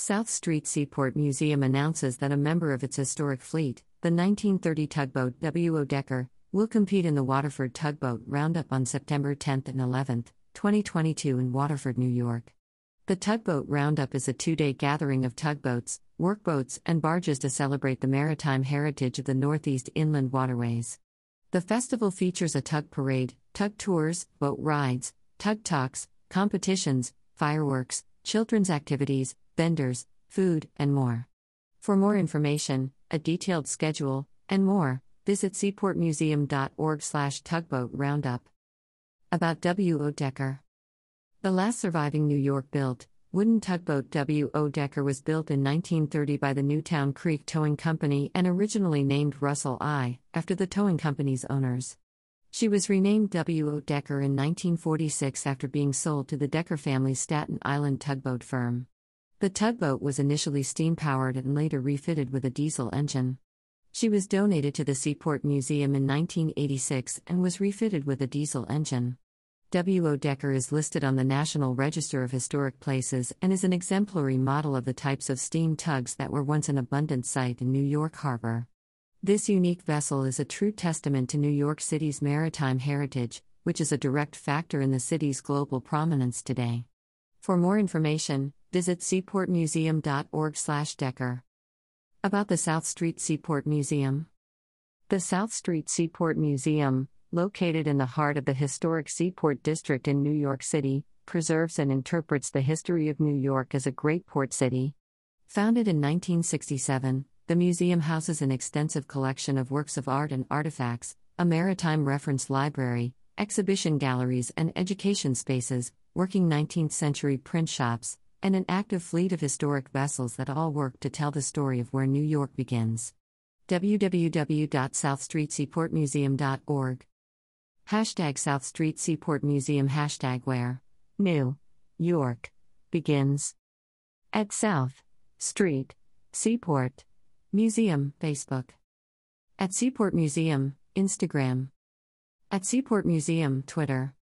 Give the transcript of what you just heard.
South Street Seaport Museum announces that a member of its historic fleet, the 1930 tugboat W.O. Decker, will compete in the Waterford Tugboat Roundup on September 10 and 11, 2022, in Waterford, New York. The Tugboat Roundup is a two day gathering of tugboats, workboats, and barges to celebrate the maritime heritage of the Northeast inland waterways. The festival features a tug parade, tug tours, boat rides, tug talks, competitions, fireworks, children's activities, vendors, food, and more. For more information, a detailed schedule, and more, visit seaportmuseum.org/tugboat roundup. About W. O. Decker. The last surviving New York built, wooden tugboat W. O. Decker was built in 1930 by the Newtown Creek Towing Company and originally named Russell I, after the towing company's owners. She was renamed W. O. Decker in 1946 after being sold to the Decker family's Staten Island tugboat firm. The tugboat was initially steam powered and later refitted with a diesel engine. She was donated to the Seaport Museum in 1986 and was refitted with a diesel engine. W.O. Decker is listed on the National Register of Historic Places and is an exemplary model of the types of steam tugs that were once an abundant sight in New York Harbor. This unique vessel is a true testament to New York City's maritime heritage, which is a direct factor in the city's global prominence today. For more information, visit seaportmuseum.org/decker. About the South Street Seaport Museum. The South Street Seaport Museum, located in the heart of the historic Seaport District in New York City, preserves and interprets the history of New York as a great port city. Founded in 1967, the museum houses an extensive collection of works of art and artifacts, a maritime reference library, exhibition galleries, and education spaces, working 19th century print shops, and an active fleet of historic vessels that all work to tell the story of where New York begins. www.southstreetseaportmuseum.org Hashtag South Street Seaport Museum Hashtag where New York begins. At South Street Seaport Museum Facebook. At Seaport Museum Instagram. At Seaport Museum Twitter.